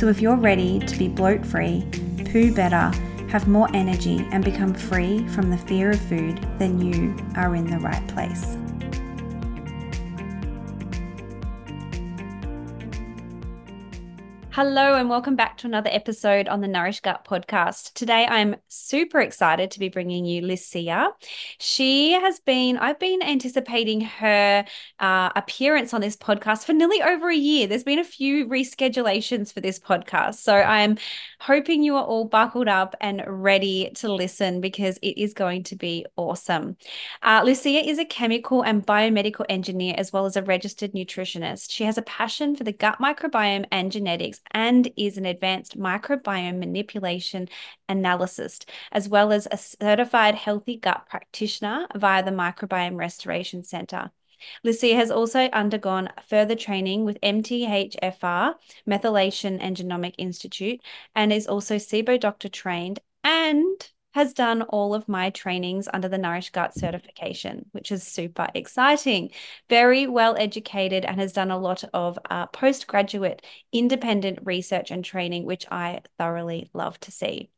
So if you're ready to be bloat free, poo better, have more energy, and become free from the fear of food, then you are in the right place. Hello, and welcome back to another episode on the Nourish Gut podcast. Today, I'm super excited to be bringing you Lucia. She has been, I've been anticipating her uh, appearance on this podcast for nearly over a year. There's been a few reschedulations for this podcast. So I'm hoping you are all buckled up and ready to listen because it is going to be awesome. Uh, Lucia is a chemical and biomedical engineer as well as a registered nutritionist. She has a passion for the gut microbiome and genetics and is an advanced microbiome manipulation analyst, as well as a certified healthy gut practitioner via the Microbiome Restoration Centre. Lucia has also undergone further training with MTHFR, Methylation and Genomic Institute, and is also SIBO doctor trained and has done all of my trainings under the Nourish Gut certification, which is super exciting. Very well educated and has done a lot of uh, postgraduate independent research and training, which I thoroughly love to see.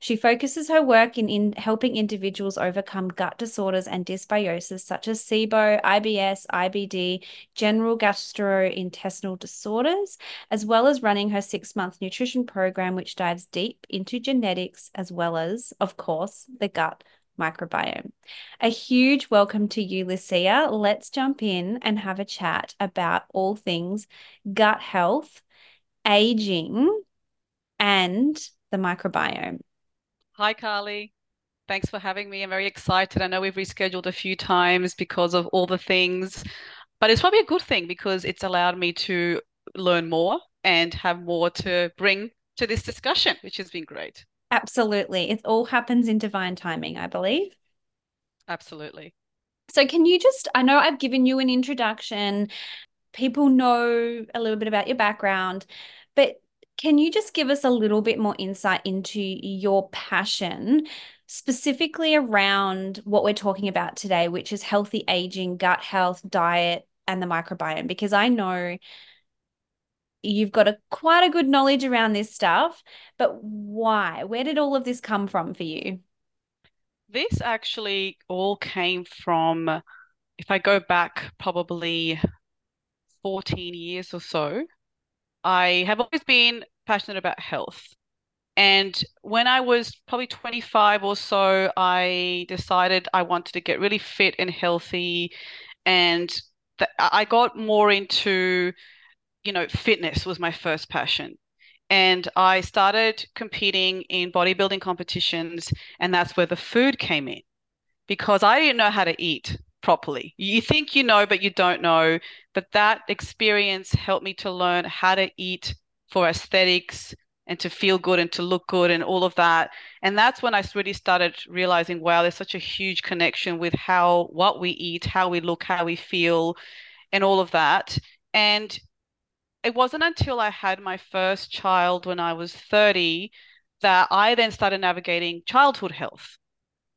She focuses her work in, in helping individuals overcome gut disorders and dysbiosis such as SIBO, IBS, IBD, general gastrointestinal disorders, as well as running her six month nutrition program, which dives deep into genetics as well as, of course, the gut microbiome. A huge welcome to you, Lucia. Let's jump in and have a chat about all things gut health, aging, and the microbiome. Hi, Carly. Thanks for having me. I'm very excited. I know we've rescheduled a few times because of all the things, but it's probably a good thing because it's allowed me to learn more and have more to bring to this discussion, which has been great. Absolutely. It all happens in divine timing, I believe. Absolutely. So, can you just, I know I've given you an introduction, people know a little bit about your background, but can you just give us a little bit more insight into your passion, specifically around what we're talking about today, which is healthy aging, gut health, diet, and the microbiome? Because I know you've got a quite a good knowledge around this stuff, but why? Where did all of this come from for you? This actually all came from, if I go back probably 14 years or so, I have always been passionate about health. And when I was probably 25 or so, I decided I wanted to get really fit and healthy. And th- I got more into, you know, fitness was my first passion. And I started competing in bodybuilding competitions. And that's where the food came in because I didn't know how to eat properly. You think you know, but you don't know. But that experience helped me to learn how to eat for aesthetics and to feel good and to look good and all of that. And that's when I really started realizing, wow, there's such a huge connection with how what we eat, how we look, how we feel, and all of that. And it wasn't until I had my first child when I was 30 that I then started navigating childhood health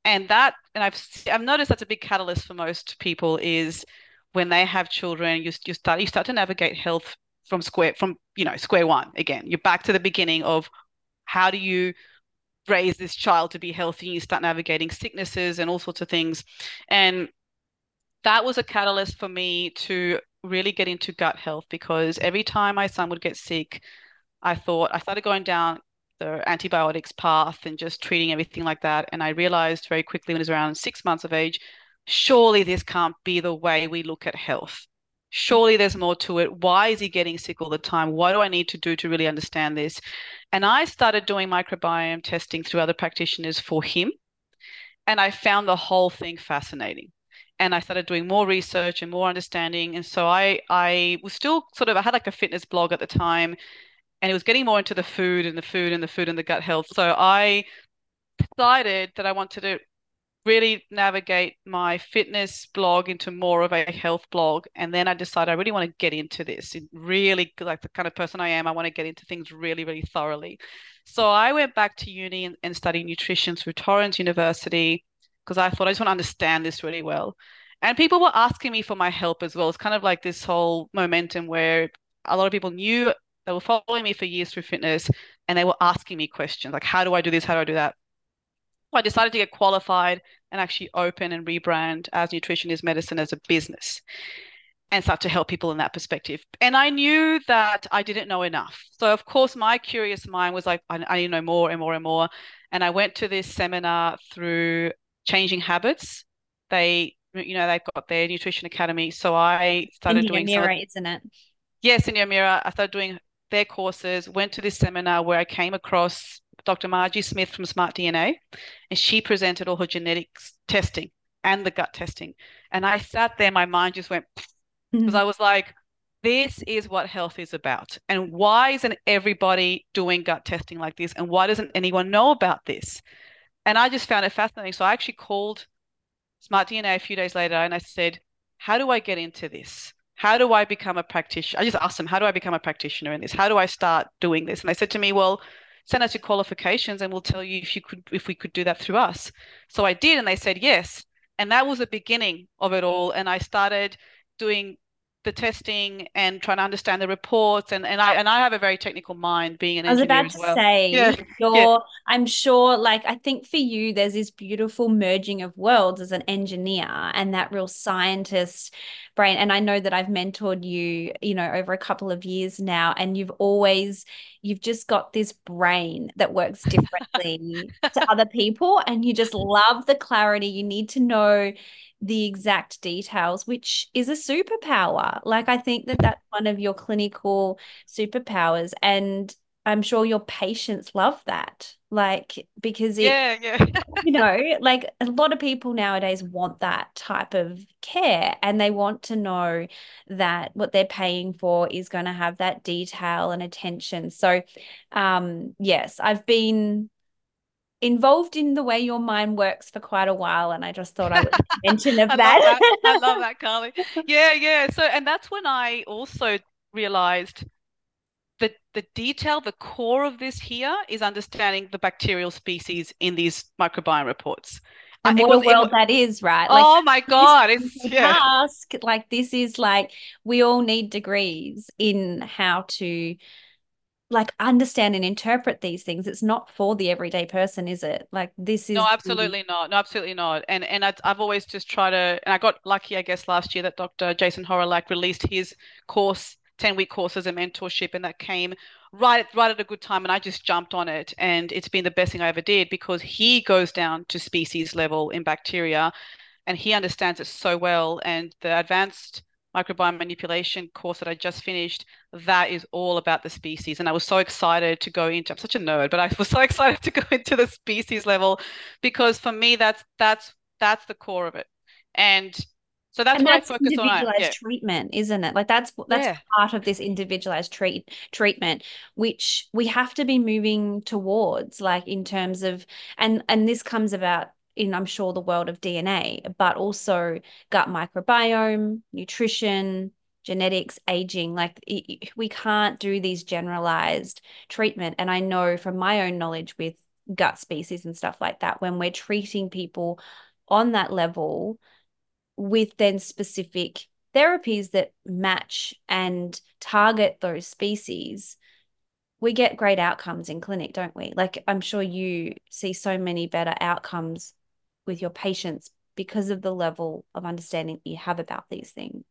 and that and I've I've noticed that's a big catalyst for most people is when they have children you you start you start to navigate health from square from you know square one again. You're back to the beginning of how do you raise this child to be healthy you start navigating sicknesses and all sorts of things. And that was a catalyst for me to really get into gut health because every time my son would get sick I thought I started going down the antibiotics path and just treating everything like that. And I realized very quickly when I was around six months of age, surely this can't be the way we look at health. Surely there's more to it. Why is he getting sick all the time? What do I need to do to really understand this? And I started doing microbiome testing through other practitioners for him. And I found the whole thing fascinating and I started doing more research and more understanding. And so I I was still sort of I had like a fitness blog at the time, and it was getting more into the food and the food and the food and the gut health. So I decided that I wanted to really navigate my fitness blog into more of a health blog. And then I decided I really want to get into this. really, like the kind of person I am, I want to get into things really, really thoroughly. So I went back to uni and, and studied nutrition through Torrens University because I thought I just want to understand this really well. And people were asking me for my help as well. It's kind of like this whole momentum where a lot of people knew they were following me for years through fitness and they were asking me questions like, how do I do this? How do I do that? I decided to get qualified and actually open and rebrand as Nutrition is Medicine as a business and start to help people in that perspective. And I knew that I didn't know enough. So, of course, my curious mind was like, I, I need to know more and more and more. And I went to this seminar through Changing Habits. They, you know, they've got their nutrition academy. So I started in doing mirror, isn't it? Yes, in your mirror. I started doing their courses, went to this seminar where I came across Dr. Margie Smith from Smart DNA, and she presented all her genetics testing and the gut testing. And I sat there, my mind just went because mm-hmm. I was like, this is what health is about. And why isn't everybody doing gut testing like this? And why doesn't anyone know about this? And I just found it fascinating. So I actually called Smart DNA a few days later and I said, How do I get into this? How do I become a practitioner? I just asked them, How do I become a practitioner in this? How do I start doing this? And they said to me, Well, send us your qualifications and we'll tell you if you could if we could do that through us so i did and they said yes and that was the beginning of it all and i started doing the testing and trying to understand the reports and, and I and I have a very technical mind being an I was about to well. say yeah. yeah. I'm sure like I think for you there's this beautiful merging of worlds as an engineer and that real scientist brain and I know that I've mentored you you know over a couple of years now and you've always you've just got this brain that works differently to other people and you just love the clarity you need to know the exact details, which is a superpower. Like, I think that that's one of your clinical superpowers. And I'm sure your patients love that. Like, because it, yeah, yeah. you know, like a lot of people nowadays want that type of care and they want to know that what they're paying for is going to have that detail and attention. So, um, yes, I've been involved in the way your mind works for quite a while and I just thought I would mention of I that. That. I love that, Carly. Yeah, yeah. So and that's when I also realized the the detail, the core of this here is understanding the bacterial species in these microbiome reports. Uh, and what was, a world was, that is, right? Like, oh my god! It's yeah. Task, like this is like we all need degrees in how to like understand and interpret these things. It's not for the everyday person is it? Like this is no absolutely not. No absolutely not. And and I, have always just tried to and i got lucky i guess last year that dr jason Hawrelak released his course 10 week course as a mentorship and that came right right at a good time and i just jumped on it and it's been the best thing i ever did because he goes down to species level in bacteria and he understands it so well and the advanced microbiome manipulation course that I just finished, that is all about the species. And I was so excited to go into, I'm such a nerd, but I was so excited to go into the species level because for me, that's, that's, that's the core of it. And so that's and what that's I focus individualized on. Yeah. treatment, isn't it? Like that's that's yeah. part of this individualized treat treatment, which we have to be moving towards, like in terms of and and this comes about in I'm sure the world of DNA, but also gut microbiome, nutrition, genetics, aging. Like we can't do these generalized treatment. And I know from my own knowledge with gut species and stuff like that, when we're treating people on that level with then specific therapies that match and target those species we get great outcomes in clinic don't we like i'm sure you see so many better outcomes with your patients because of the level of understanding that you have about these things.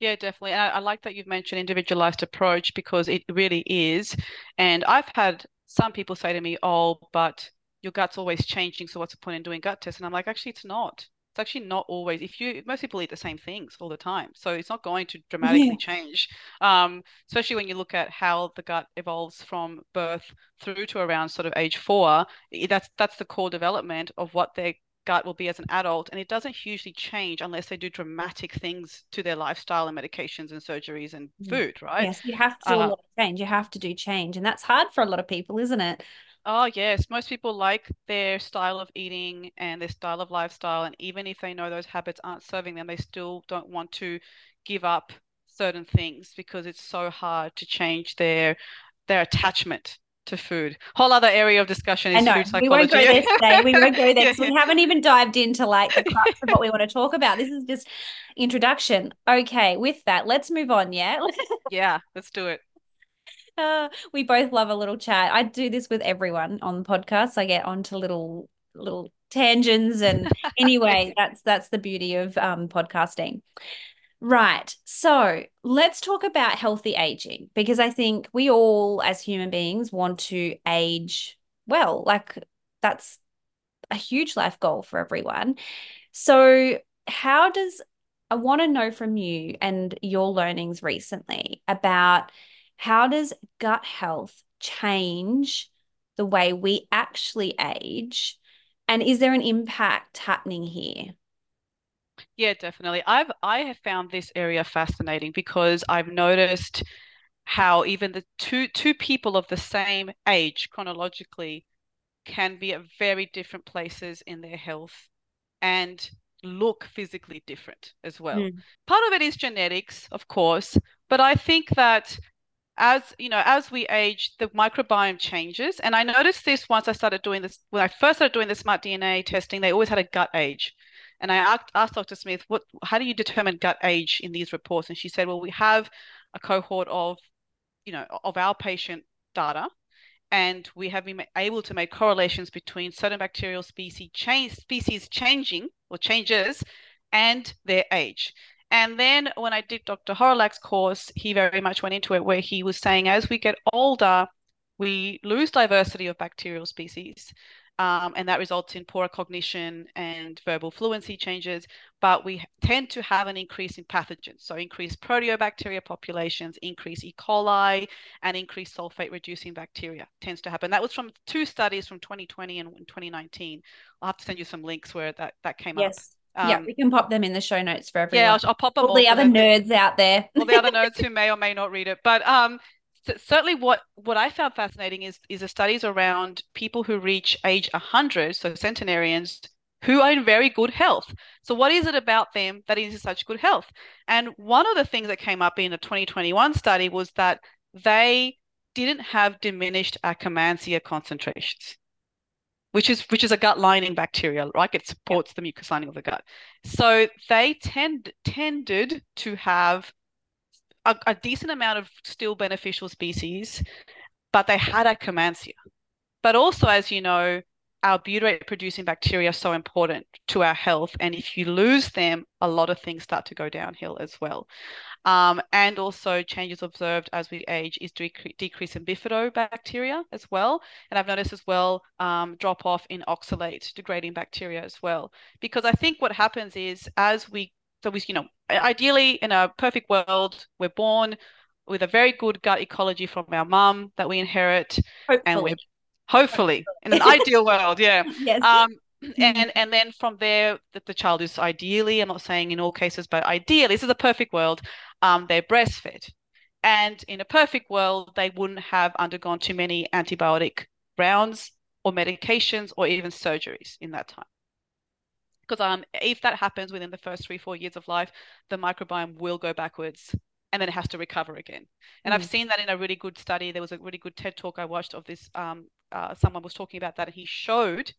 Yeah, definitely. And I, I, like that you've mentioned individualized approach because it really is. And I've had some people say to me, oh, but your gut's always changing. So what's the point in doing gut tests? And I'm like, actually, it's not. Actually not always. If you, most people eat the same things all the time. So it's not going to dramatically yeah. change. Um, especially when you look at how the gut evolves from birth through to around sort of age four. That's, that's the core development of what their gut will be as an adult, and it doesn't hugely change unless they do dramatic things to their lifestyle and medications and surgeries and mm. food, right? Yes, you have to do uh, a lot of change. You have to do change, and that's hard for a lot of people, isn't it? Oh, yes. Most people like their style of eating and their style of lifestyle. And even if they know those habits aren't serving them, they still don't want to give up certain things because it's so hard to change their their attachment to food. Whole other area of discussion is food psychology. We won't go there today. We won't go there because we haven't even dived into like the crux of what we want to talk about. This is just introduction. Okay, with that, let's move on. Yeah. yeah, let's do it. Uh, we both love a little chat. I do this with everyone on the podcast. I get onto little little tangents, and anyway, that's that's the beauty of um, podcasting. Right. So let's talk about healthy aging because I think we all, as human beings, want to age well. Like that's a huge life goal for everyone. So, how does I want to know from you and your learnings recently about how does gut health change the way we actually age? And is there an impact happening here? Yeah, definitely. I've I have found this area fascinating because I've noticed how even the two two people of the same age chronologically can be at very different places in their health and look physically different as well. Mm. Part of it is genetics, of course, but I think that as you know, as we age, the microbiome changes. And I noticed this once I started doing this when I first started doing the smart DNA testing, they always had a gut age. And I asked, asked Dr. Smith, what, how do you determine gut age in these reports? And she said, well, we have a cohort of, you know, of our patient data, and we have been able to make correlations between certain bacterial species change, species changing or changes and their age. And then when I did Dr. Hawrelak's course, he very much went into it where he was saying as we get older, we lose diversity of bacterial species um, and that results in poorer cognition and verbal fluency changes. But we tend to have an increase in pathogens, so increased proteobacteria populations, increased E. coli, and increased sulfate reducing bacteria tends to happen. That was from two studies from 2020 and 2019. I'll have to send you some links where that that came yes. up. Um, yeah, we can pop them in the show notes for everyone. Yeah, I'll, I'll pop them. All, all the other nerds out there. all the other nerds who may or may not read it. But um, certainly what what I found fascinating is is the studies around people who reach age 100, so centenarians who are in very good health. So what is it about them that is in such good health? And one of the things that came up in a 2021 study was that they didn't have diminished Akkermansia concentrations, which is which is a gut lining bacteria, right? It supports the mucus lining of the gut. So they tend tended to have a, a decent amount of still beneficial species, but they had Akkermansia. But also, as you know, our butyrate producing bacteria are so important to our health. And if you lose them, a lot of things start to go downhill as well. Um, and also changes observed as we age is dec- decrease in bifidobacteria as well. And I've noticed as well um, drop off in oxalate degrading bacteria as well. Because I think what happens is as we so we, you know, ideally in a perfect world, we're born with a very good gut ecology from our mum that we inherit, hopefully. and we're hopefully in an ideal world, yeah. Yes. Um, and and then from there, that the child is ideally, I'm not saying in all cases, but ideally, this is a perfect world. Um, they're breastfed, and in a perfect world, they wouldn't have undergone too many antibiotic rounds or medications or even surgeries in that time because um, if that happens within the first three, four years of life, the microbiome will go backwards and then it has to recover again. And mm. I've seen that in a really good study. There was a really good TED talk I watched of this. Um, uh, someone was talking about that, and he showed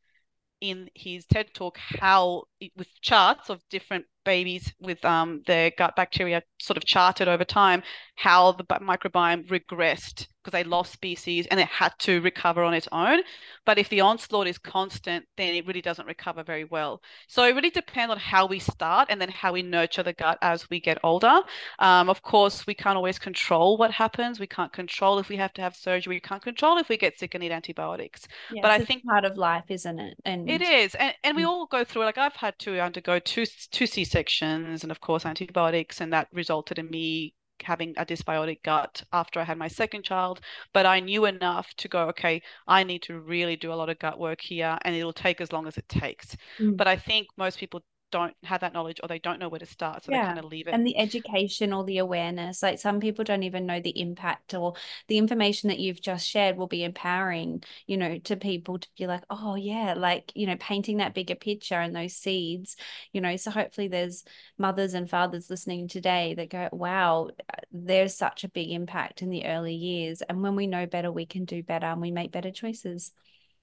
in his TED talk how, with charts of different babies with um, their gut bacteria sort of charted over time, how the microbiome regressed because they lost species and it had to recover on its own. But if the onslaught is constant, then it really doesn't recover very well. So it really depends on how we start and then how we nurture the gut as we get older. Um, of course, we can't always control what happens. We can't control if we have to have surgery. We can't control if we get sick and need antibiotics. Yeah, but I think part of life, isn't it? And it is, and and we mm. all go through. it. Like I've had to undergo two two C sections and of course antibiotics, and that resulted in me having a dysbiotic gut after I had my second child, but I knew enough to go, okay, I need to really do a lot of gut work here and it'll take as long as it takes. Mm. But I think most people don't have that knowledge or they don't know where to start so yeah. they kind of leave it and the education or the awareness like some people don't even know the impact or the information that you've just shared will be empowering you know to people to be like oh yeah like you know painting that bigger picture and those seeds you know so hopefully there's mothers and fathers listening today that go wow uh, there's such a big impact in the early years and when we know better we can do better and we make better choices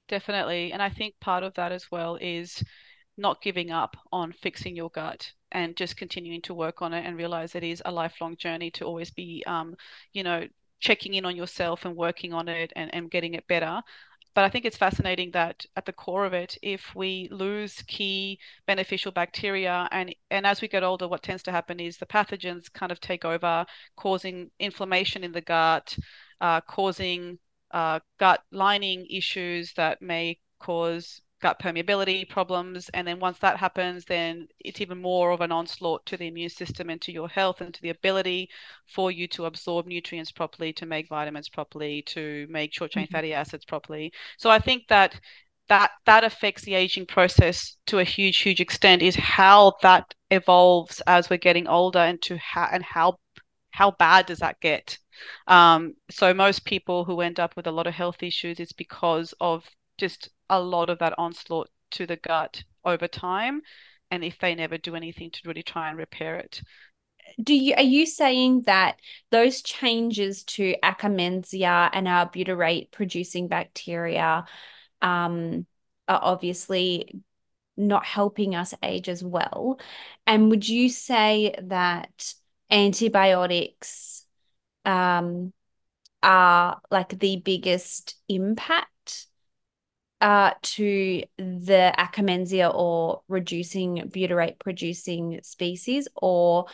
definitely and i think part of that as well is not giving up on fixing your gut and just continuing to work on it and realize it is a lifelong journey to always be um, you know checking in on yourself and working on it and, and getting it better. But I think it's fascinating that at the core of it, if we lose key beneficial bacteria, and and as we get older, what tends to happen is the pathogens kind of take over, causing inflammation in the gut, uh, causing uh, gut lining issues that may cause gut permeability problems. And then once that happens, then it's even more of an onslaught to the immune system and to your health and to the ability for you to absorb nutrients properly, to make vitamins properly, to make short chain mm-hmm. fatty acids properly. So I think that that that affects the aging process to a huge huge extent is how that evolves as we're getting older and to how and how how bad does that get um, so most people who end up with a lot of health issues it's because of just a lot of that onslaught to the gut over time and if they never do anything to really try and repair it. Do you are you saying that those changes to akkermansia and our butyrate producing bacteria um, are obviously not helping us age as well? And would you say that antibiotics um, are like the biggest impact uh, to the Akkermansia or reducing butyrate producing species, or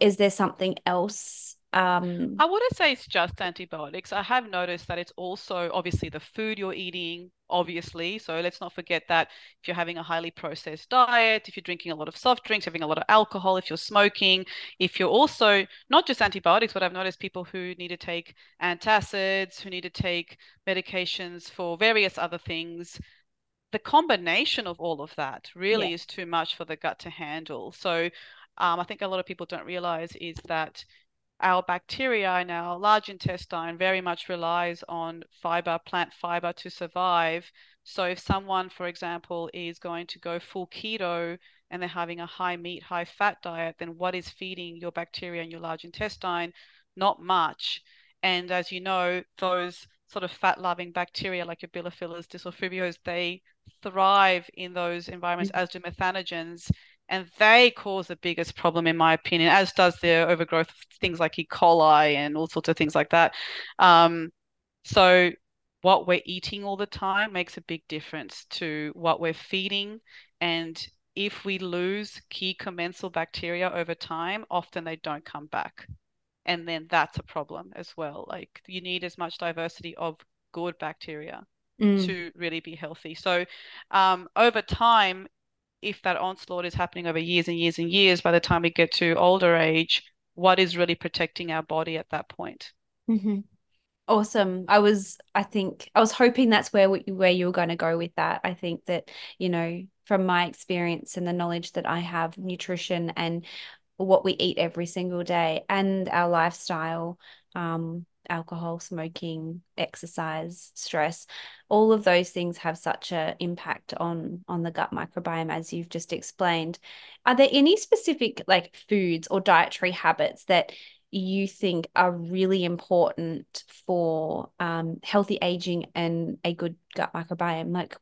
is there something else? Um, I wouldn't say it's just antibiotics. I have noticed that it's also obviously the food you're eating, obviously. So let's not forget that if you're having a highly processed diet, if you're drinking a lot of soft drinks, having a lot of alcohol, if you're smoking, if you're also not just antibiotics, but I've noticed people who need to take antacids, who need to take medications for various other things. The combination of all of that really yeah. is too much for the gut to handle. So um, I think a lot of people don't realize is that our bacteria in our large intestine very much relies on fiber, plant fiber to survive. So if someone, for example, is going to go full keto and they're having a high meat, high fat diet, then what is feeding your bacteria in your large intestine? Not much. And as you know, those sort of fat loving bacteria like your Bilophila, Desulfovibrio, they thrive in those environments, mm-hmm. as do methanogens and they cause the biggest problem in my opinion as does the overgrowth of things like e. coli and all sorts of things like that. Um, so what we're eating all the time makes a big difference to what we're feeding. And if we lose key commensal bacteria over time often they don't come back. And then that's a problem as well. Like you need as much diversity of good bacteria mm. to really be healthy. So um, over time if that onslaught is happening over years and years and years, by the time we get to older age, what is really protecting our body at that point? Mm-hmm. Awesome. I was, I think, I was hoping that's where where you were going to go with that. I think that you know, from my experience and the knowledge that I have, nutrition and what we eat every single day and our lifestyle, um, alcohol, smoking, exercise, stress, all of those things have such an impact on on the gut microbiome as you've just explained. Are there any specific like foods or dietary habits that you think are really important for um, healthy aging and a good gut microbiome? Like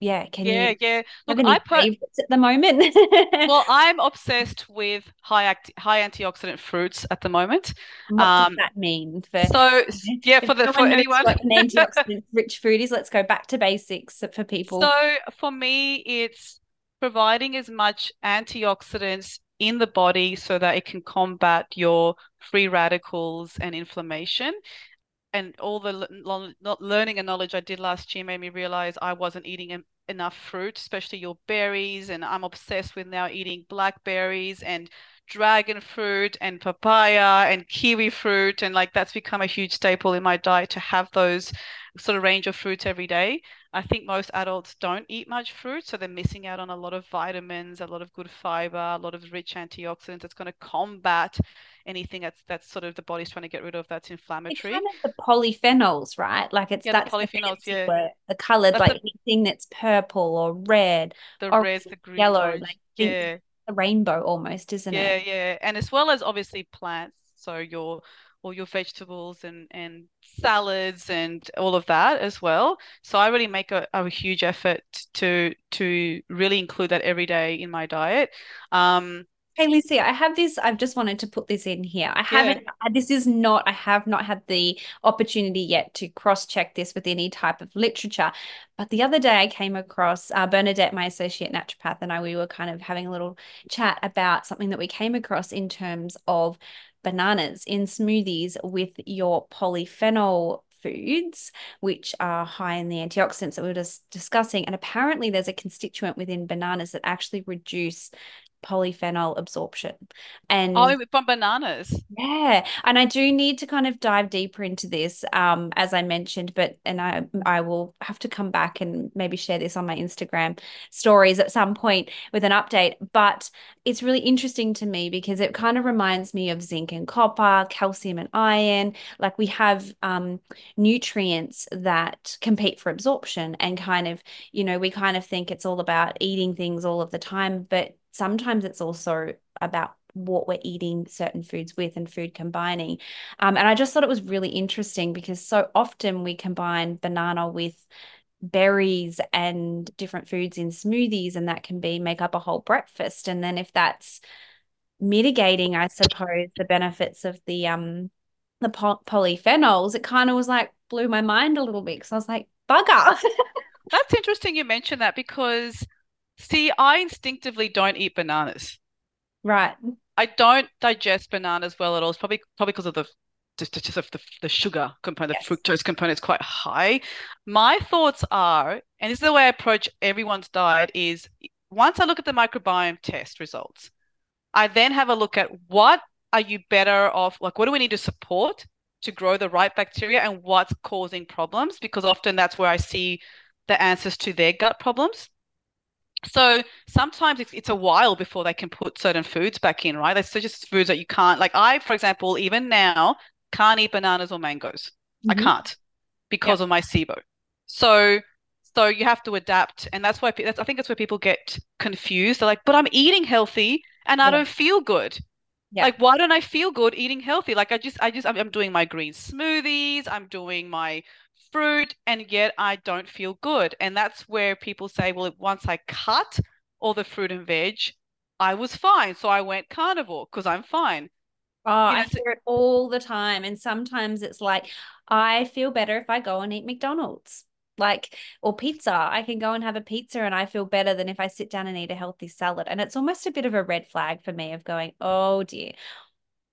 yeah can yeah you yeah look i put at the moment? Well i'm obsessed with high act high antioxidant fruits at the moment. What um, does that mean for so yeah for the for anyone? what an antioxidant rich food is let's go back to basics for people. So for me it's providing as much antioxidants in the body so that it can combat your free radicals and inflammation and all the learning and knowledge I did last year made me realize I wasn't eating enough fruit, especially your berries. And I'm obsessed with now eating blackberries and dragon fruit and papaya and kiwi fruit and like that's become a huge staple in my diet to have those sort of range of fruits every day. I think most adults don't eat much fruit, so they're missing out on a lot of vitamins, a lot of good fiber, a lot of rich antioxidants that's going to combat anything that's that's sort of the body's trying to get rid of that's inflammatory. It's kind of the polyphenols, right? Like it's yeah, that's the polyphenols, the, yeah. word, the colored, That's like the- anything that's purple or red, The reds, the greens, yellow, like yeah. the rainbow almost, isn't Yeah, it? Yeah, yeah. And as well as obviously plants, so your all your vegetables and and salads and all of that as well. So I really make a, a huge effort to to really include that every day in my diet. Um, Hey, Lucy, I have this. I've just wanted to put this in here. I haven't, this is not, I have not had the opportunity yet to cross check this with any type of literature. But the other day I came across uh, Bernadette, my associate naturopath, and I, we were kind of having a little chat about something that we came across in terms of bananas in smoothies with your polyphenol foods, which are high in the antioxidants that we were just discussing. And apparently, there's a constituent within bananas that actually reduce polyphenol absorption. And oh, from bananas. yeah, and I do need to kind of dive deeper into this, um, as I mentioned, but and I I will have to come back and maybe share this on my Instagram stories at some point with an update. But it's really interesting to me because it kind of reminds me of zinc and copper, calcium and iron. Like we have um nutrients that compete for absorption and kind of, you know, we kind of think it's all about eating things all of the time, but sometimes it's also about what we're eating certain foods with and food combining. Um, and I just thought it was really interesting because so often we combine banana with berries and different foods in smoothies, and that can be make up a whole breakfast. And then if that's mitigating, I suppose, the benefits of the um the po- polyphenols, it kind of was like blew my mind a little bit because I was like, bugger. That's interesting you mentioned that because see, I instinctively don't eat bananas. right. I don't digest bananas well at all. It's probably probably because of the just, just of the, the sugar component, Yes. the fructose component is quite high. My thoughts are, and this is the way I approach everyone's diet, is once I look at the microbiome test results, I then have a look at what are you better off, like what do we need to support to grow the right bacteria and what's causing problems? Because often that's where I see the answers to their gut problems. So sometimes it's, it's a while before they can put certain foods back in, right? That's just foods that you can't, like I, for example, even now can't eat bananas or mangoes. I Mhm. can't because of my SIBO. So, so you have to adapt, and that's why that's I think that's where people get confused. They're like, "But I'm eating healthy and I Yeah. don't feel good." Yeah. Like, why don't I feel good eating healthy? Like, I just, I just, I'm, I'm doing my green smoothies, I'm doing my fruit, and yet I don't feel good. And that's where people say, well, once I cut all the fruit and veg, I was fine. So I went carnivore because I'm fine. Oh, You know, I hear it all the time. And sometimes it's like, I feel better if I go and eat McDonald's, like, or pizza. I can go and have a pizza and I feel better than if I sit down and eat a healthy salad. And it's almost a bit of a red flag for me of going, oh dear,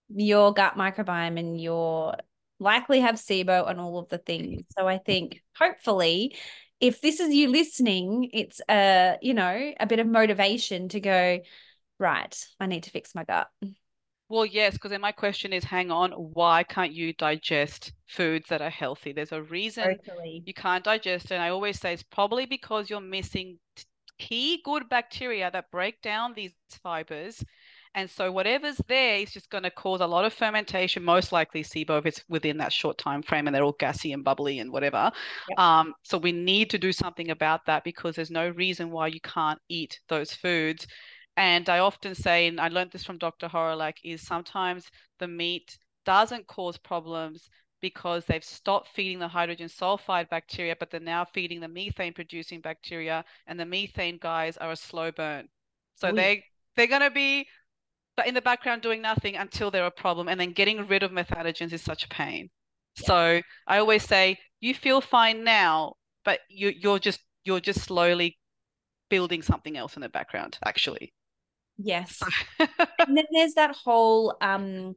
your gut microbiome and your likely have SIBO and all of the things. So I think hopefully if this is you listening, it's a, you know, a bit of motivation to go, right, I need to fix my gut. Well, yes, because then my question is, hang on, why can't you digest foods that are healthy? There's a reason Totally. you can't digest. And I always say it's probably because you're missing t- key good bacteria that break down these fibers. And so whatever's there is just going to cause a lot of fermentation, most likely SIBO if it's within that short time frame and they're all gassy and bubbly and whatever. Yep. Um, so we need to do something about that because there's no reason why you can't eat those foods. And I often say, and I learned this from Dr. Hawrelak, is sometimes the meat doesn't cause problems because they've stopped feeding the hydrogen sulfide bacteria, but they're now feeding the methane producing bacteria, and the methane guys are a slow burn. So Oh, yeah. they they're gonna be but in the background doing nothing until they're a problem, and then getting rid of methanogens is such a pain. Yeah. So I always say, you feel fine now, but you you're just you're just slowly building something else in the background, actually. Yes. And then there's that whole um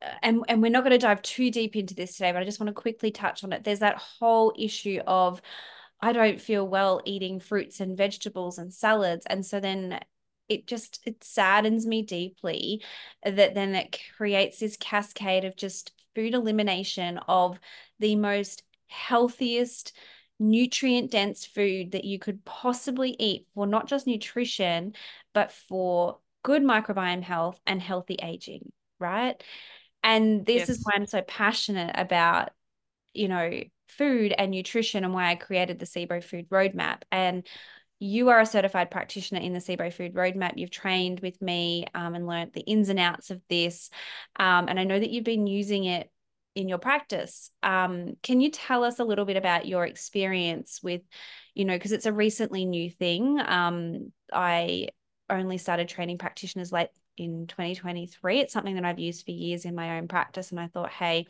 uh, and and we're not going to dive too deep into this today, but I just want to quickly touch on it. There's that whole issue of I don't feel well eating fruits and vegetables and salads. And so then it just it saddens me deeply that then it creates this cascade of just food elimination of the most healthiest nutrient dense food that you could possibly eat for not just nutrition but for good microbiome health and healthy aging right and this yes. is why i'm so passionate about you know food and nutrition and why i created the SIBO food roadmap and you are a certified practitioner in the SIBO Food Roadmap. You've trained with me um, and learned the ins and outs of this. Um, and I know that you've been using it in your practice. Um, can you tell us a little bit about your experience with, you know, because it's a recently new thing. Um, I only started training practitioners late in 2023. It's something that I've used for years in my own practice. And I thought, hey,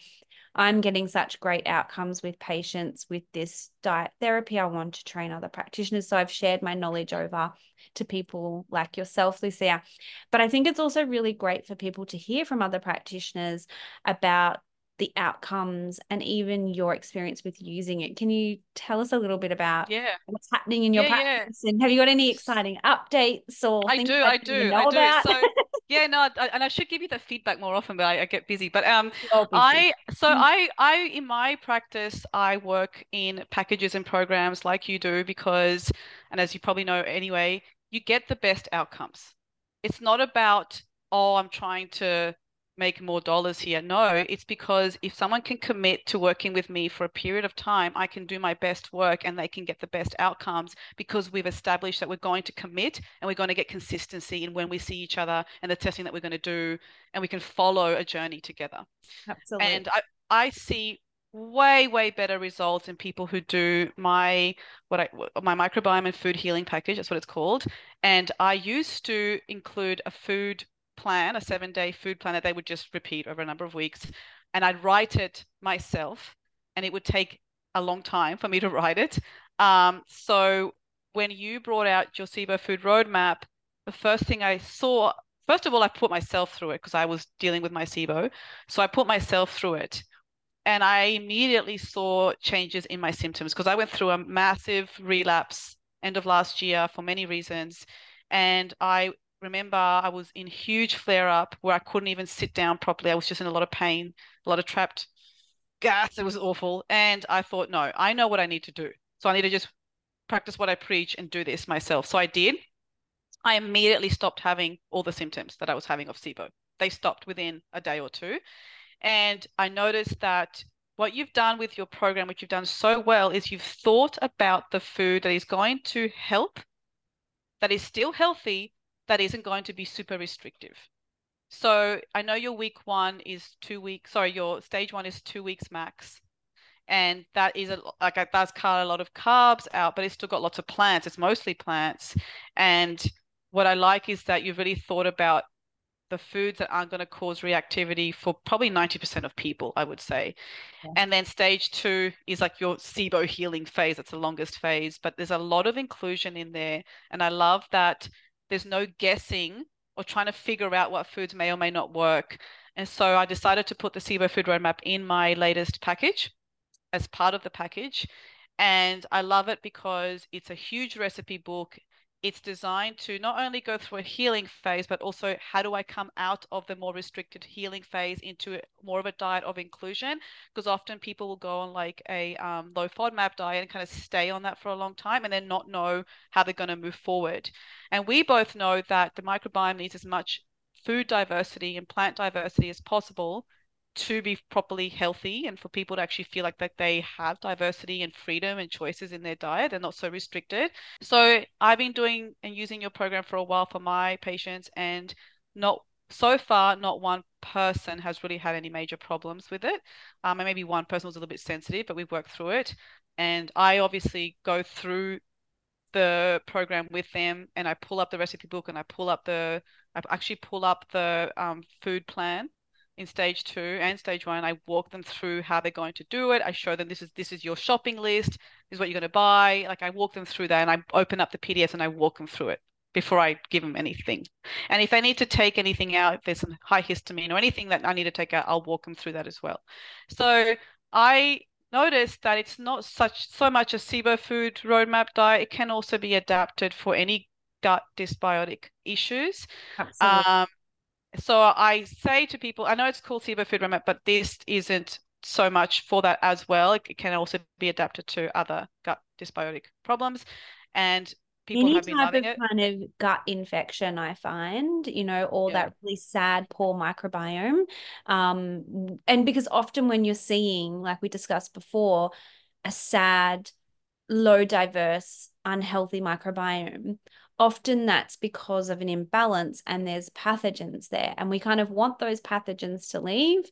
I'm getting such great outcomes with patients with this diet therapy. I want to train other practitioners. So I've shared my knowledge over to people like yourself, Lucia. But I think it's also really great for people to hear from other practitioners about the outcomes and even your experience with using it. Can you tell us a little bit about yeah. what's happening in your yeah, practice yeah. and have you got any exciting updates or I do, I do, I do. So yeah, no, I, and I should give you the feedback more often, but I, I get busy. But um, busy. I so mm. I I in my practice I work in packages and programs like you do because, and as you probably know anyway, you get the best outcomes. It's not about oh I'm trying to make more dollars here. No, it's because if someone can commit to working with me for a period of time, I can do my best work and they can get the best outcomes because we've established that we're going to commit and we're going to get consistency in when we see each other and the testing that we're going to do and we can follow a journey together. Absolutely. And I, I see way way better results in people who do my what I my microbiome and food healing package that's what it's called and I used to include a food plan, a seven day food plan that they would just repeat over a number of weeks. And I'd write it myself, and it would take a long time for me to write it. Um, so when you brought out your SIBO food roadmap, the first thing I saw, first of all, I put myself through it because I was dealing with my SIBO. So I put myself through it. And I immediately saw changes in my symptoms because I went through a massive relapse end of last year for many reasons. And I remember I was in huge flare up where I couldn't even sit down properly. I was just in a lot of pain, a lot of trapped gas. It was awful. And I thought, no, I know what I need to do. So I need to just practice what I preach and do this myself. So I did. I immediately stopped having all the symptoms that I was having of SIBO. They stopped within a day or two. And I noticed that what you've done with your program, which you've done so well, is you've thought about the food that is going to help, that is still healthy, that isn't going to be super restrictive. So I know your week one is two weeks, sorry, your stage one is two weeks max. And that is a, like it does cut a lot of carbs out, but it's still got lots of plants. It's mostly plants. And what I like is that you've really thought about the foods that aren't going to cause reactivity for probably 90% of people, I would say. Yeah. And then stage two is like your SIBO healing phase. It's the longest phase, but there's a lot of inclusion in there. And I love that there's no guessing or trying to figure out what foods may or may not work. And so I decided to put the SIBO food roadmap in my latest package as part of the package. And I love it because it's a huge recipe book it's designed to not only go through a healing phase, but also how do I come out of the more restricted healing phase into more of a diet of inclusion? Because often people will go on like a um, low FODMAP diet and kind of stay on that for a long time and then not know how they're going to move forward. And we both know that the microbiome needs as much food diversity and plant diversity as possible to be properly healthy and for people to actually feel like that they have diversity and freedom and choices in their diet they're not so restricted. So I've been doing and using your program for a while for my patients and not so far not one person has really had any major problems with it. Um, and maybe one person was a little bit sensitive, but we've worked through it. And I obviously go through the program with them and I pull up the recipe book and I pull up the I actually pull up the um, food plan in stage two and stage one. I walk them through how they're going to do it. I show them this is this is your shopping list. This is what you're going to buy. Like I walk them through that, and I open up the PDFs and I walk them through it before I give them anything. And if they need to take anything out, if there's some high histamine or anything that I need to take out, I'll walk them through that as well. So I noticed that it's not such so much a SIBO food roadmap diet. It can also be adapted for any gut dysbiotic issues. Absolutely. Um, so I say to people, I know it's called SIBO Food Roadmap, but this isn't so much for that as well. It can also be adapted to other gut dysbiotic problems. And people Any have been type of it. kind of gut infection, I find, you know, or Yeah. that really sad, poor microbiome. Um, and because often when you're seeing, like we discussed before, a sad, low diverse, unhealthy microbiome, often that's because of an imbalance and there's pathogens there. And we kind of want those pathogens to leave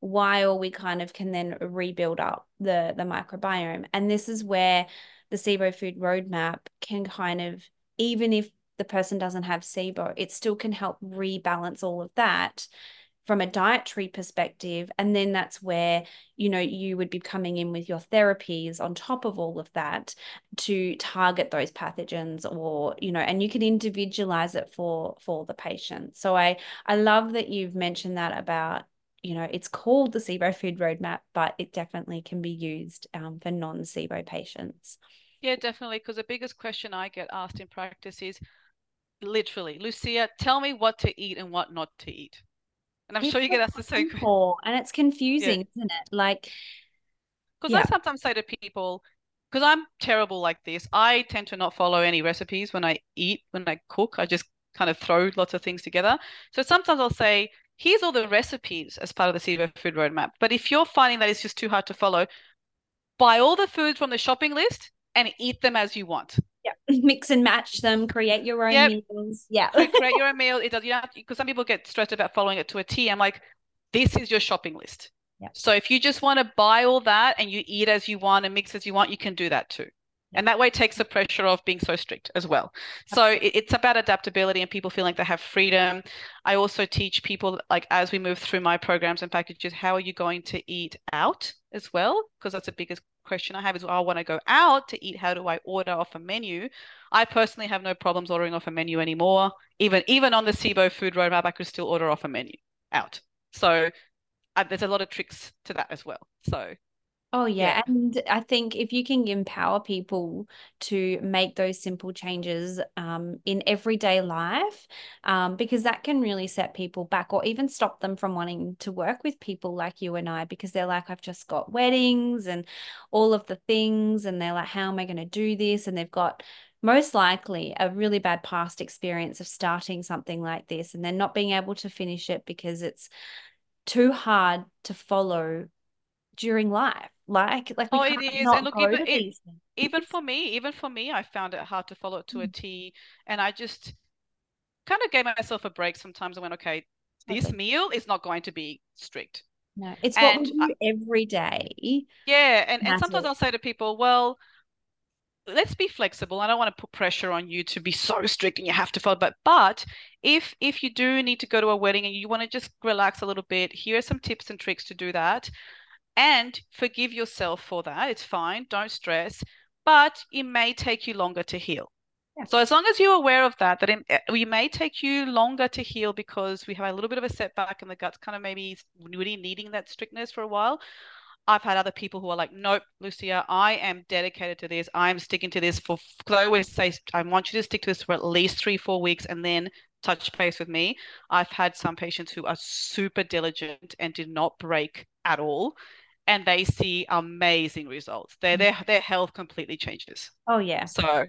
while we kind of can then rebuild up the the microbiome. And this is where the SIBO food roadmap can kind of, even if the person doesn't have SIBO, it still can help rebalance all of that from a dietary perspective. And then that's where, you know, you would be coming in with your therapies on top of all of that to target those pathogens or, you know, and you can individualize it for for the patient. So I I love that you've mentioned that about you know, it's called the SIBO food roadmap, but it definitely can be used um, for non SIBO patients. Yeah, definitely. Because the biggest question I get asked in practice is literally, Lucia, tell me what to eat and what not to eat. And I'm sure you get asked the same question. and it's Yeah. confusing, isn't it? Like, Because I sometimes say to people, because I'm terrible like this, I tend to not follow any recipes when I eat, when I cook. I just kind of throw lots of things together. So sometimes I'll say, here's all the recipes as part of the SIBO food roadmap. But if you're finding that it's just too hard to follow, buy all the foods from the shopping list and eat them as you want. Mix and match them, create your own Yep. meals. Yeah. Cre- create your own meal. It does you have because some people get stressed about following it to a T. I'm like, this is your shopping list. Yep. So if you just want to buy all that and you eat as you want and mix as you want, you can do that too. And that way it takes the pressure off being so strict as well. So it's about adaptability and people feel like they have freedom. I also teach people like as we move through my programs and packages, how are you going to eat out as well? Because that's the biggest question I have is, I want to go out to eat. How do I order off a menu? I personally have no problems ordering off a menu anymore. Even even on the SIBO food roadmap, I could still order off a menu out. So uh, there's a lot of tricks to that as well. So Oh, yeah. Yeah. And I think if you can empower people to make those simple changes um, in everyday life, um, because that can really set people back or even stop them from wanting to work with people like you and I, because they're like, I've just got weddings and all of the things. And they're like, how am I going to do this? And they've got most likely a really bad past experience of starting something like this and then not being able to finish it because it's too hard to follow during life. Like, like we Oh, it is. And look, even it, even for me, even for me, I found it hard to follow it to a Mm. T. And I just kind of gave myself a break sometimes. I went, okay, this Totally. meal is not going to be strict. No, it's what And we I, do every day yeah, and, and sometimes. I'll say to people, well, let's be flexible. I don't want to put pressure on you to be so strict and you have to follow. But but if if you do need to go to a wedding and you want to just relax a little bit, here are some tips and tricks to do that. And forgive yourself for that. It's fine. Don't stress. But it may take you longer to heal. Yeah. So as long as you're aware of that, that it, we may take you longer to heal because we have a little bit of a setback and the gut's kind of maybe really needing that strictness for a while. I've had other people who are like, nope, Lucia, I am dedicated to this. I am sticking to this for, because I always say, I want you to stick to this for at least three, four weeks and then touch base with me. I've had some patients who are super diligent and did not break at all. And they see amazing results. Their, their, their health completely changes. Oh, yeah. So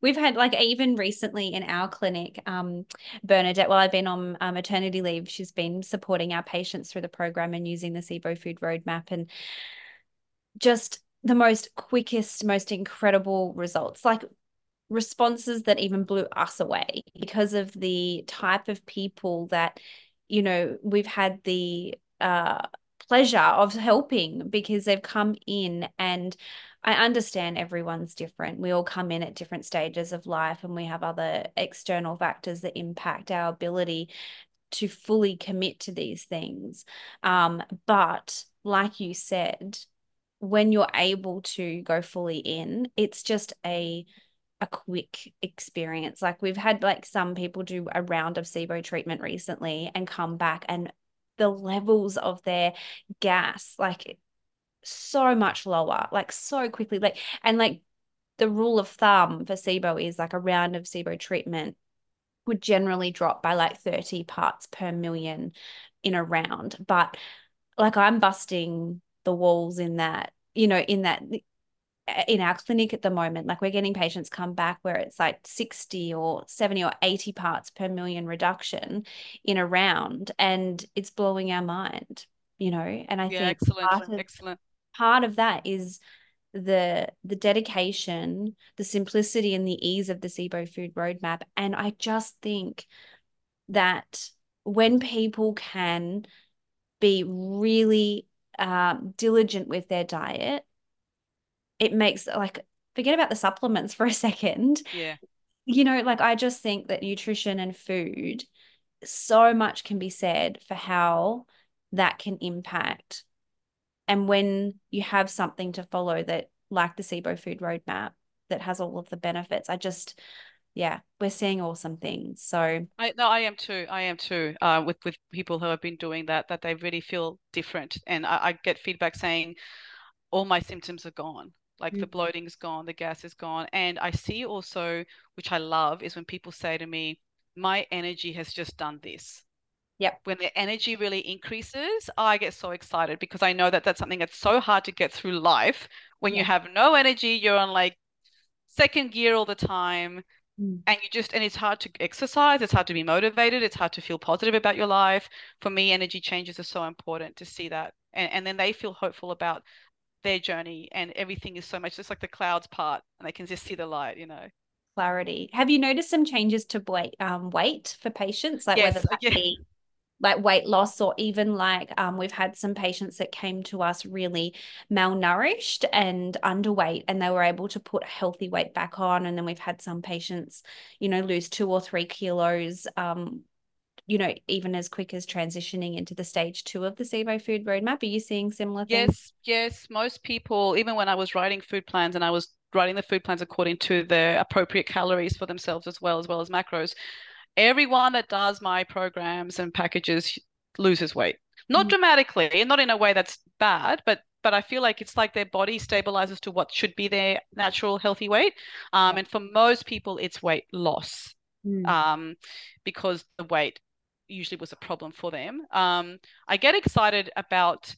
We've had like even recently in our clinic, um, Bernadette, while I've been on uh, maternity leave, she's been supporting our patients through the program and using the SIBO food roadmap and just the most quickest, most incredible results. Like responses that even blew us away because of the type of people that, you know, we've had the uh, pleasure of helping because they've come in and I understand everyone's different. We all come in at different stages of life and we have other external factors that impact our ability to fully commit to these things. Um, but like you said, when you're able to go fully in, it's just a a quick experience. Like we've had like some people do a round of SIBO treatment recently and come back and the levels of their gas like so much lower, like so quickly. Like and like the rule of thumb for SIBO is like a round of SIBO treatment would generally drop by like 30 parts per million in a round. But like I'm busting the walls in that, you know, in that in our clinic at the moment, like we're getting patients come back where it's like 60 or 70 or 80 parts per million reduction in a round, and it's blowing our mind, you know. And I yeah, think excellent, part of, excellent. Part of that is the the dedication, the simplicity, and the ease of the SIBO food roadmap. And I just think that when people can be really um, diligent with their diet it makes like forget about the supplements for a second. Yeah. You know, like I just think that nutrition and food, so much can be said for how that can impact. And when you have something to follow that, like the SIBO food roadmap, that has all of the benefits, I just, yeah, we're seeing awesome things. So I no, I am too. I am too. Uh, with with people who have been doing that, that they really feel different, and I, I get feedback saying all my symptoms are gone like mm. the bloating's gone the gas is gone and i see also which i love is when people say to me my energy has just done this Yep. When the energy really increases, I get so excited because I know that that's something that's so hard to get through life. When yeah. you have no energy, you're on like second gear all the time. Mm. And you just, and it's hard to exercise, it's hard to be motivated, it's hard to feel positive about your life. For me, energy changes are so important to see that. And, and then they feel hopeful about their journey and everything is so much just like the clouds part and they can just see the light you know. Clarity. Have you noticed some changes to weight um weight for patients? Like yes, whether that yeah. be like weight loss or even like um, we've had some patients that came to us really malnourished and underweight and they were able to put healthy weight back on and then we've had some patients you know lose two or three kilos um, you know, even as quick as transitioning into the stage two of the SIBO food roadmap? Are you seeing similar things? Yes, yes. Most people, even when I was writing food plans and I was writing the food plans according to the appropriate calories for themselves as well, as well as macros, everyone that does my programs and packages loses weight. Not mm. dramatically and not in a way that's bad, but but I feel like it's like their body stabilizes to what should be their natural healthy weight. Um, and for most people, it's weight loss. Mm. Um, because the weight usually was a problem for them. Um, I get excited about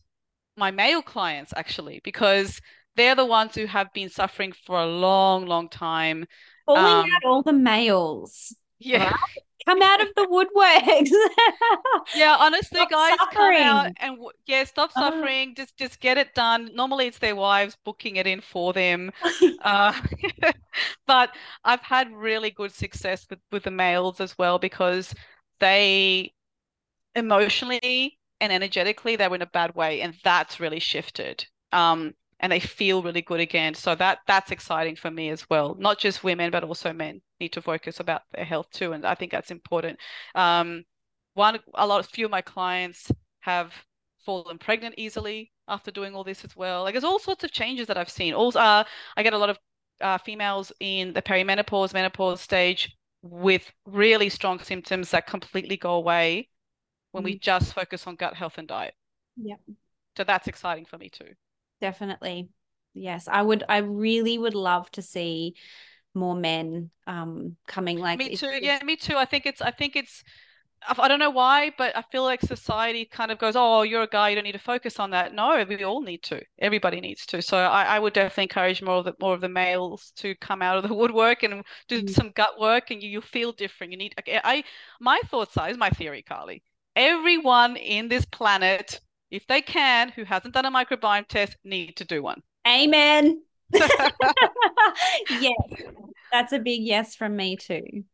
my male clients actually because they're the ones who have been suffering for a long, long time. Pulling um, out all the males. Yeah. Right? Come out of the woodworks. yeah, honestly, stop guys, suffering. come out and yeah, stop uh. suffering. Just just get it done. Normally, it's their wives booking it in for them. uh, but I've had really good success with with the males as well because they emotionally and energetically they were in a bad way and that's really shifted. Um, and they feel really good again. So that that's exciting for me as well. Not just women but also men need to focus about their health too and i think that's important. Um, one a lot of few of my clients have fallen pregnant easily after doing all this as well. Like there's all sorts of changes that i've seen. Also uh, i get a lot of uh, females in the perimenopause menopause stage with really strong symptoms that completely go away when mm. we just focus on gut health and diet. Yeah. So that's exciting for me too. Definitely. Yes. I would I really would love to see more men um coming like me too yeah me too i think it's i think it's I don't know why, but I feel like society kind of goes, "Oh, you're a guy, you don't need to focus on that." No, we all need to. Everybody needs to. So I, I would definitely encourage more of the more of the males to come out of the woodwork and do mm. some gut work, and you you feel different. You need. I my thoughts are, is my theory, Carly. Everyone in this planet, if they can, who hasn't done a microbiome test, need to do one. Amen. yes, that's a big yes from me too.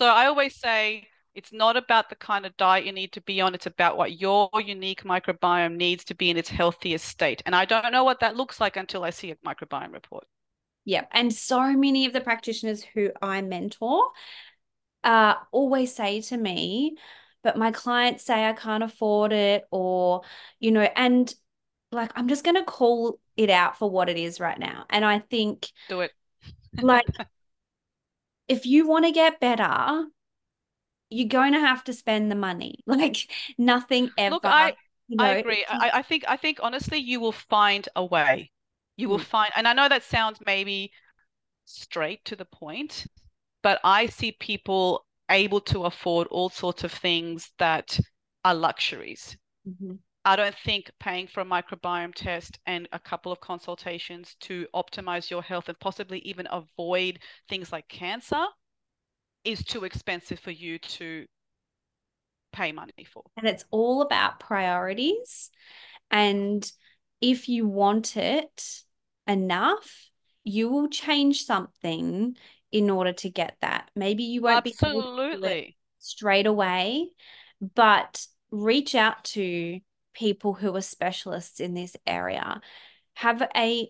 So I always say it's not about the kind of diet you need to be on. It's about what your unique microbiome needs to be in its healthiest state. And I don't know what that looks like until I see a microbiome report. Yeah. And so many of the practitioners who I mentor uh, always say to me, but my clients say I can't afford it, or, you know, and like I'm just going to call it out for what it is right now. And I think, do it. like, if you want to get better, you're going to have to spend the money. Like nothing ever. Look, I you know, I agree. I, I think I think honestly, you will find a way. You will mm. find, and I know that sounds maybe straight to the point. But I see people able to afford all sorts of things that are luxuries. Mm-hmm. I don't think paying for a microbiome test and a couple of consultations to optimize your health and possibly even avoid things like cancer is too expensive for you to pay money for. And it's all about priorities. And if you want it enough, you will change something in order to get that. Maybe you won't Absolutely. be straight away, but reach out to people who are specialists in this area. Have a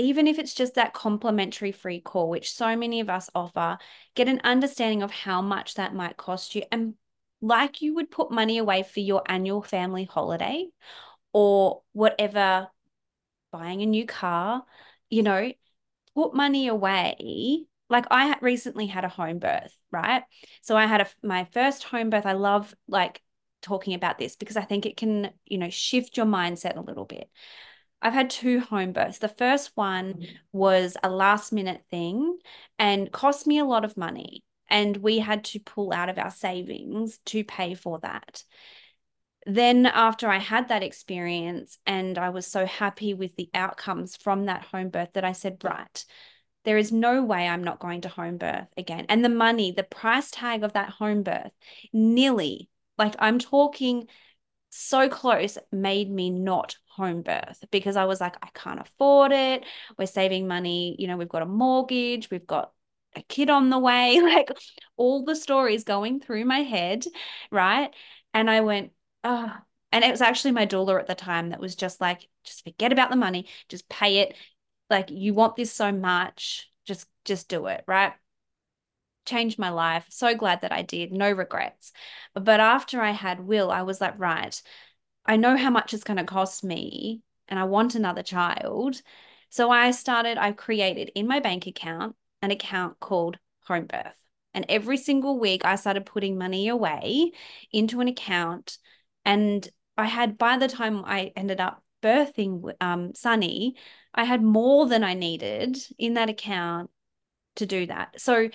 even if it's just that complimentary free call, which so many of us offer, get an understanding of how much that might cost you. And like you would put money away for your annual family holiday or whatever, buying a new car, you know, put money away. Like I recently had a home birth, right? So I had a, my first home birth. I love like talking about this because I think it can, you know, shift your mindset a little bit. I've had two home births. The first one was a last minute thing and cost me a lot of money. And we had to pull out of our savings to pay for that. Then, after I had that experience and I was so happy with the outcomes from that home birth, that I said, right, there is no way I'm not going to home birth again. And the money, the price tag of that home birth, nearly like I'm talking so close made me not home birth because I was like, I can't afford it. We're saving money. You know, we've got a mortgage, we've got a kid on the way, like all the stories going through my head. Right. And I went, oh, and it was actually my doula at the time that was just like, just forget about the money, just pay it. Like, you want this so much, just, just do it. Right changed my life. So glad that I did. No regrets. But after I had Will, I was like, right, I know how much it's going to cost me and I want another child. So I started, I created in my bank account an account called Home Birth. And every single week I started putting money away into an account. And I had, by the time I ended up birthing um, Sunny, I had more than I needed in that account to do that. So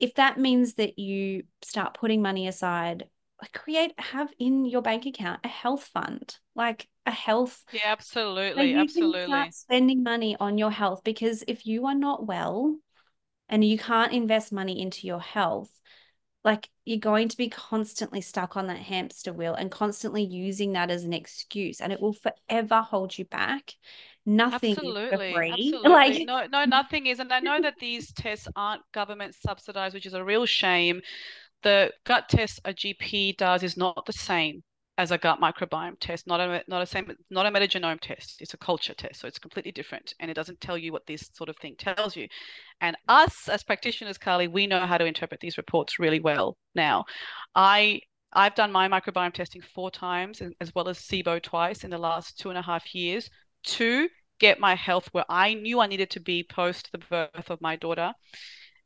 if that means that you start putting money aside create have in your bank account a health fund like a health yeah absolutely absolutely. spending money on your health because if you are not well and you can't invest money into your health like you're going to be constantly stuck on that hamster wheel and constantly using that as an excuse and it will forever hold you back nothing absolutely. Absolutely. Like no, no, nothing is. And I know that these tests aren't government subsidized, which is a real shame. The gut test a GP does is not the same as a gut microbiome test, not a not a same not a metagenome test. It's a culture test, so it's completely different, and it doesn't tell you what this sort of thing tells you. And us as practitioners, Carly, we know how to interpret these reports really well now. I I've done my microbiome testing four times, as well as SIBO twice in the last two and a half years to get my health where I knew I needed to be post the birth of my daughter.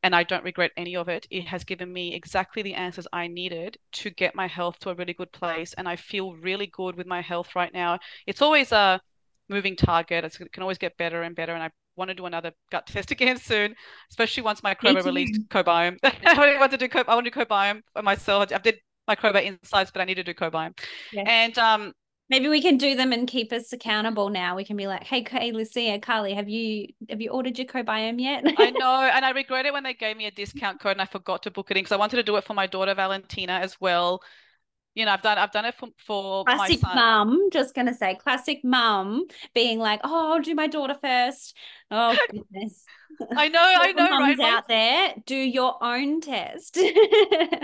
And I don't regret any of it. It has given me exactly the answers I needed to get my health to a really good place. And I feel really good with my health right now. It's always a moving target. It's, it can always get better and better. And I want to do another gut test again soon, especially once Microba released Cobiome. I want to do co- I want to do Cobiome myself. I did Microba Insights, but I need to do Cobiome. Yes. And um, Maybe we can do them and keep us accountable now. We can be like, hey, hey, Lucia, Carly, have you have you ordered your cobiome yet? I know, and I regret it when they gave me a discount code and I forgot to book it in because I wanted to do it for my daughter Valentina as well. You know, I've done I've done it for, for classic my son. mum. Just gonna say, classic mum being like, oh, I'll do my daughter first. Oh goodness. I know, I know, right? out there, do your own test.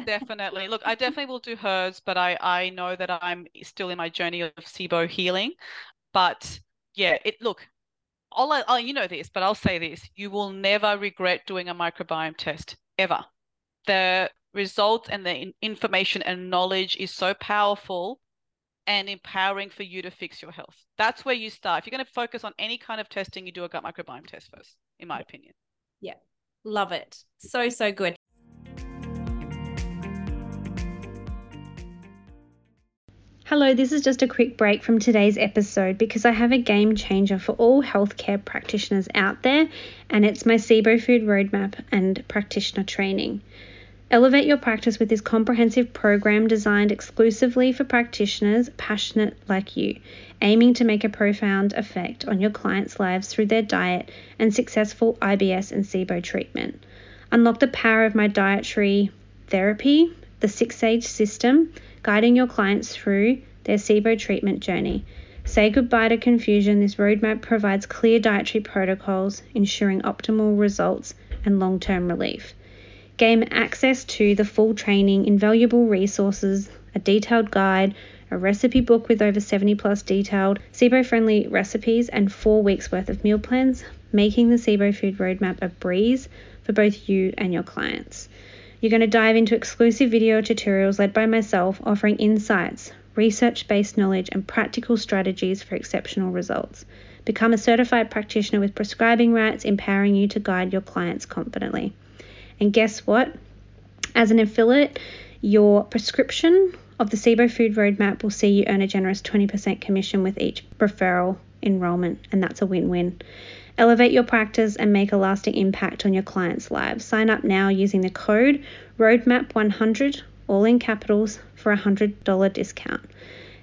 definitely. Look, I definitely will do hers, but I I know that I'm still in my journey of SIBO healing. But yeah, it look, I'll, I'll you know this, but I'll say this: you will never regret doing a microbiome test ever. The results and the information and knowledge is so powerful and empowering for you to fix your health. That's where you start. If you're going to focus on any kind of testing, you do a gut microbiome test first, in my opinion. Yeah. Love it. So, so good. Hello, this is just a quick break from today's episode because I have a game changer for all healthcare practitioners out there, and it's my SIBO Food Roadmap and practitioner training. Elevate your practice with this comprehensive program designed exclusively for practitioners passionate like you, aiming to make a profound effect on your clients' lives through their diet and successful IBS and SIBO treatment. Unlock the power of my dietary therapy, the six stage system guiding your clients through their SIBO treatment journey. Say goodbye to confusion. This roadmap provides clear dietary protocols, ensuring optimal results and long term relief. Gain access to the full training, invaluable resources, a detailed guide, a recipe book with over 70 plus detailed SIBO friendly recipes, and four weeks worth of meal plans, making the SIBO food roadmap a breeze for both you and your clients. You're going to dive into exclusive video tutorials led by myself, offering insights, research based knowledge, and practical strategies for exceptional results. Become a certified practitioner with prescribing rights, empowering you to guide your clients confidently. And guess what? As an affiliate, your prescription of the SIBO Food Roadmap will see you earn a generous 20% commission with each referral enrollment, and that's a win win. Elevate your practice and make a lasting impact on your clients' lives. Sign up now using the code ROADMAP100, all in capitals, for a $100 discount.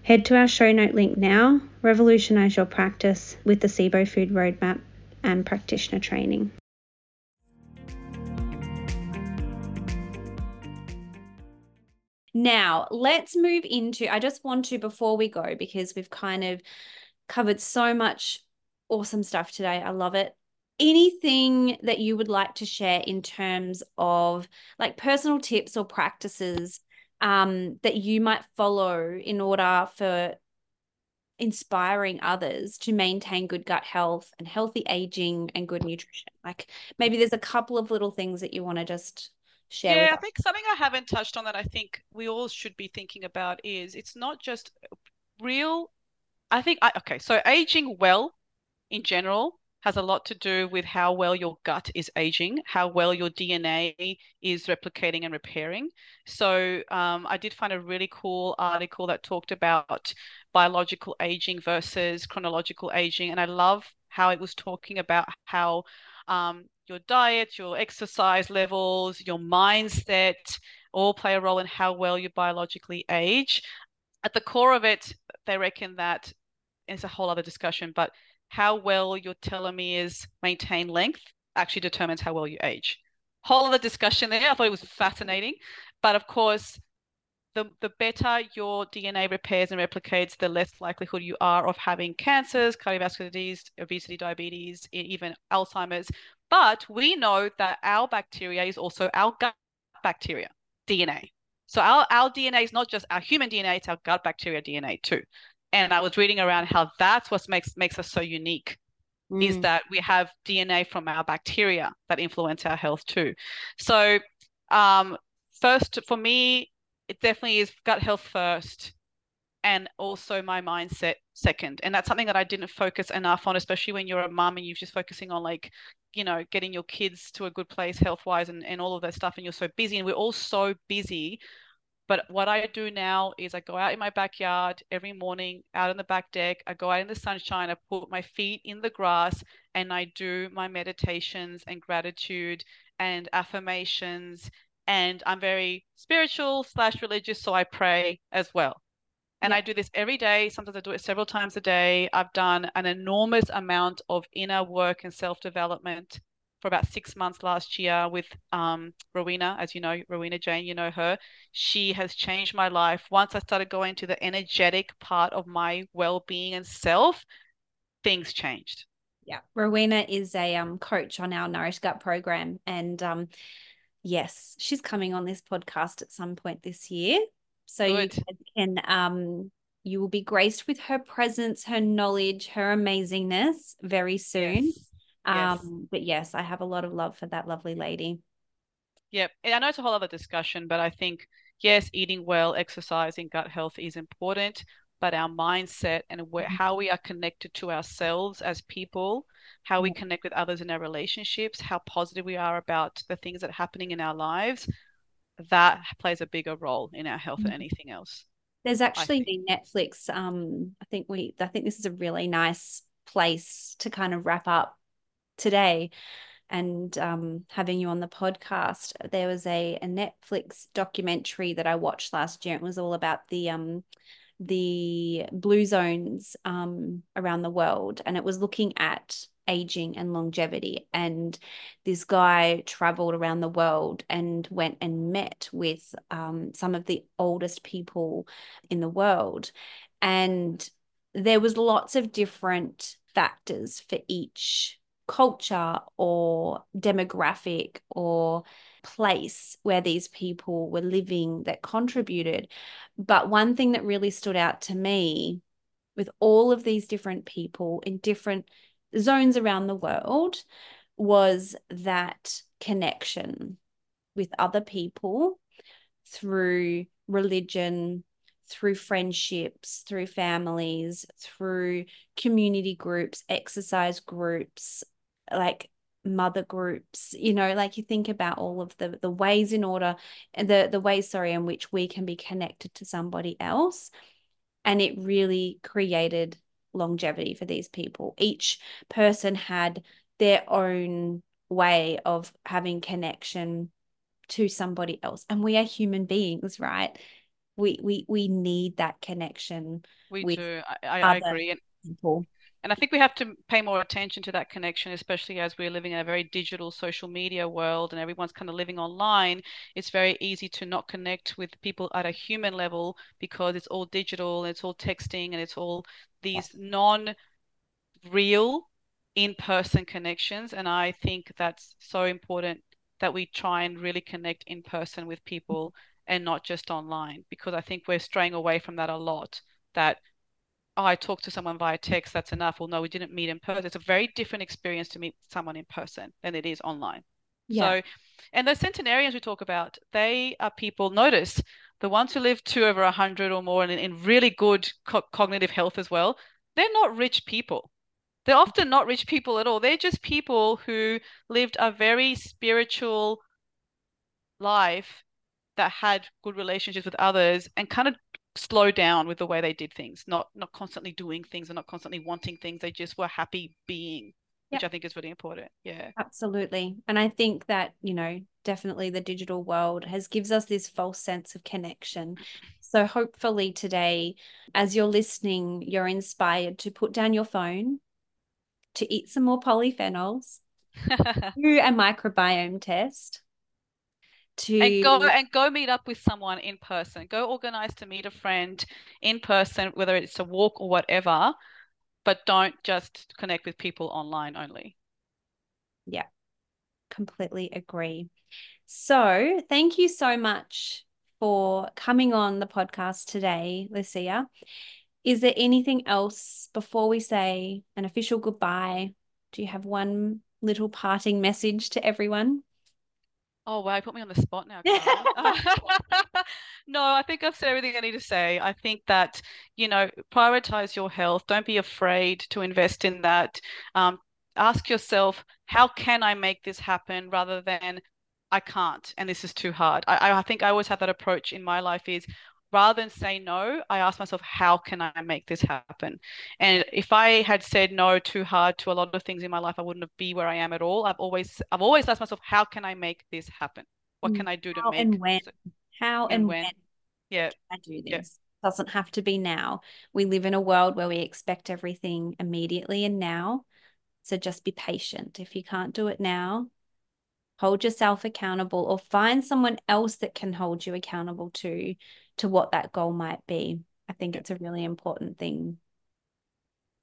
Head to our show note link now. Revolutionize your practice with the SIBO Food Roadmap and practitioner training. Now, let's move into. I just want to, before we go, because we've kind of covered so much awesome stuff today. I love it. Anything that you would like to share in terms of like personal tips or practices um, that you might follow in order for inspiring others to maintain good gut health and healthy aging and good nutrition? Like maybe there's a couple of little things that you want to just share. Yeah, I think something I haven't touched on that I think we all should be thinking about is it's not just real. I think I okay, so aging well in general has a lot to do with how well your gut is aging, how well your DNA is replicating and repairing. So, um, I did find a really cool article that talked about biological aging versus chronological aging. And I love how it was talking about how um, your diet, your exercise levels, your mindset all play a role in how well you biologically age. At the core of it, they reckon that it's a whole other discussion, but how well your telomeres maintain length actually determines how well you age. Whole other discussion there. I thought it was fascinating. But of course, the, the better your DNA repairs and replicates, the less likelihood you are of having cancers, cardiovascular disease, obesity, diabetes, even Alzheimer's. But we know that our bacteria is also our gut bacteria DNA. So our, our DNA is not just our human DNA, it's our gut bacteria DNA too and I was reading around how that's what makes makes us so unique. Mm. Is that we have DNA from our bacteria that influence our health too. So, um, first for me, it definitely is gut health first, and also my mindset second. And that's something that I didn't focus enough on, especially when you're a mom and you're just focusing on like, you know, getting your kids to a good place health wise and, and all of that stuff. And you're so busy, and we're all so busy but what I do now is I go out in my backyard every morning, out on the back deck. I go out in the sunshine. I put my feet in the grass and I do my meditations and gratitude and affirmations. And I'm very spiritual slash religious, so I pray as well. And yeah. I do this every day. Sometimes I do it several times a day. I've done an enormous amount of inner work and self development for about six months last year with um, Rowena, as you know, Rowena Jane, you know her. She has changed my life. Once I started going to the energetic part of my well being and self, things changed. Yeah. Rowena is a um, coach on our Nourish Gut program. And um, yes, she's coming on this podcast at some point this year. So Good. you can um, you will be graced with her presence, her knowledge, her amazingness very soon. Yes. Yes. Um, but yes, I have a lot of love for that lovely lady. Yep. And I know it's a whole other discussion, but I think, yes, eating well, exercising, gut health is important, but our mindset and where, mm-hmm. how we are connected to ourselves as people, how we connect with others in our relationships, how positive we are about the things that are happening in our lives, that plays a bigger role in our health mm-hmm. than anything else. There's actually Netflix. Um, I think we. I think this is a really nice place to kind of wrap up today and um, having you on the podcast. There was a, a Netflix documentary that I watched last year. It was all about the um, the blue zones um, around the world, and it was looking at aging and longevity. And this guy traveled around the world and went and met with um, some of the oldest people in the world, and there was lots of different factors for each culture or demographic or place where these people were living that contributed. But one thing that really stood out to me with all of these different people in different zones around the world was that connection with other people through religion, through friendships, through families, through community groups, exercise groups, like mother groups you know like you think about all of the the ways in order and the the ways sorry in which we can be connected to somebody else. And it really created longevity for these people. Each person had their own way of having connection to somebody else. And we are human beings right? We we we need that connection we do. I, I agree. People and I think we have to pay more attention to that connection, especially as we're living in a very digital social media world and everyone's kind of living online. It's very easy to not connect with people at a human level because it's all digital, and it's all texting, and it's all these non real in person connections. And I think that's so important that we try and really connect in person with people and not just online because I think we're straying away from that a lot. That oh, I talked to someone via text, that's enough. Well, no, we didn't meet in person. It's a very different experience to meet someone in person than it is online. Yeah. So, and those centenarians we talk about, they are people, notice the ones who live to over 100 or more and in, in really good co- cognitive health as well, they're not rich people. They're often not rich people at all. They're just people who lived a very spiritual life that had good relationships with others and kind of slow down with the way they did things, not not constantly doing things and not constantly wanting things. They just were happy being, which I think is really important. Yeah. Absolutely. And I think that, you know, definitely the digital world has gives us this false sense of connection. Mm-hmm. So hopefully today as you're listening, you're inspired to put down your phone, to eat some more polyphenols, do a microbiome test to and go and go meet up with someone in person. Go organize to meet a friend in person whether it's a walk or whatever but don't just connect with people online only. Yeah completely agree. So thank you so much for coming on the podcast today lucia. Is there anything else before we say an official goodbye? Do you have one little parting message to everyone Oh wow, you put me on the spot now. no, I think I've said everything I need to say. I think that you know, prioritize your health. Don't be afraid to invest in that. Um, ask yourself, how can I make this happen, rather than I can't, and this is too hard. I, I think I always have that approach in my life: is rather than say no, I ask myself, how can I make this happen? And if I had said no too hard to a lot of things in my life, I wouldn't be where I am at all. I've always I've always asked myself, how can I make this happen? What mm. can I do to how make and when? How and, and when? when? Yeah. I do this. Yeah. Doesn't have to be now. We live in a world where we expect everything immediately and now. So just be patient. If you can't do it now, hold yourself accountable or find someone else that can hold you accountable to to what that goal might be. I think it's a really important thing.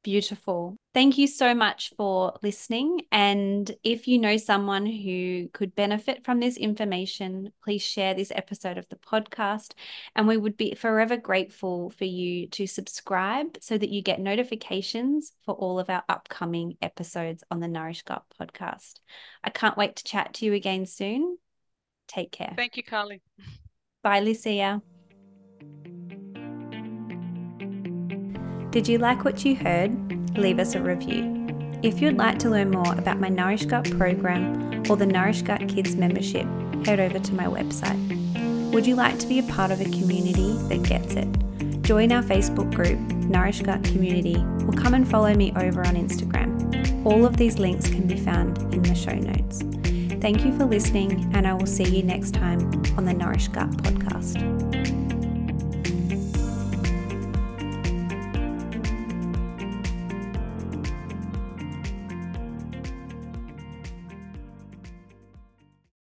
Beautiful. Thank you so much for listening. And if you know someone who could benefit from this information, please share this episode of the podcast. And we would be forever grateful for you to subscribe so that you get notifications for all of our upcoming episodes on the Nourish Gut podcast. I can't wait to chat to you again soon. Take care. Thank you, Carly. Bye, Lucia. Did you like what you heard? Leave us a review. If you'd like to learn more about my Nourish Gut program or the Nourish Gut Kids membership, head over to my website. Would you like to be a part of a community that gets it? join our Facebook group, Nourish Gut Community, or come and follow me over on Instagram. All of these links can be found in the show notes. Thank you for listening, and I will see you next time on the Nourish Gut podcast.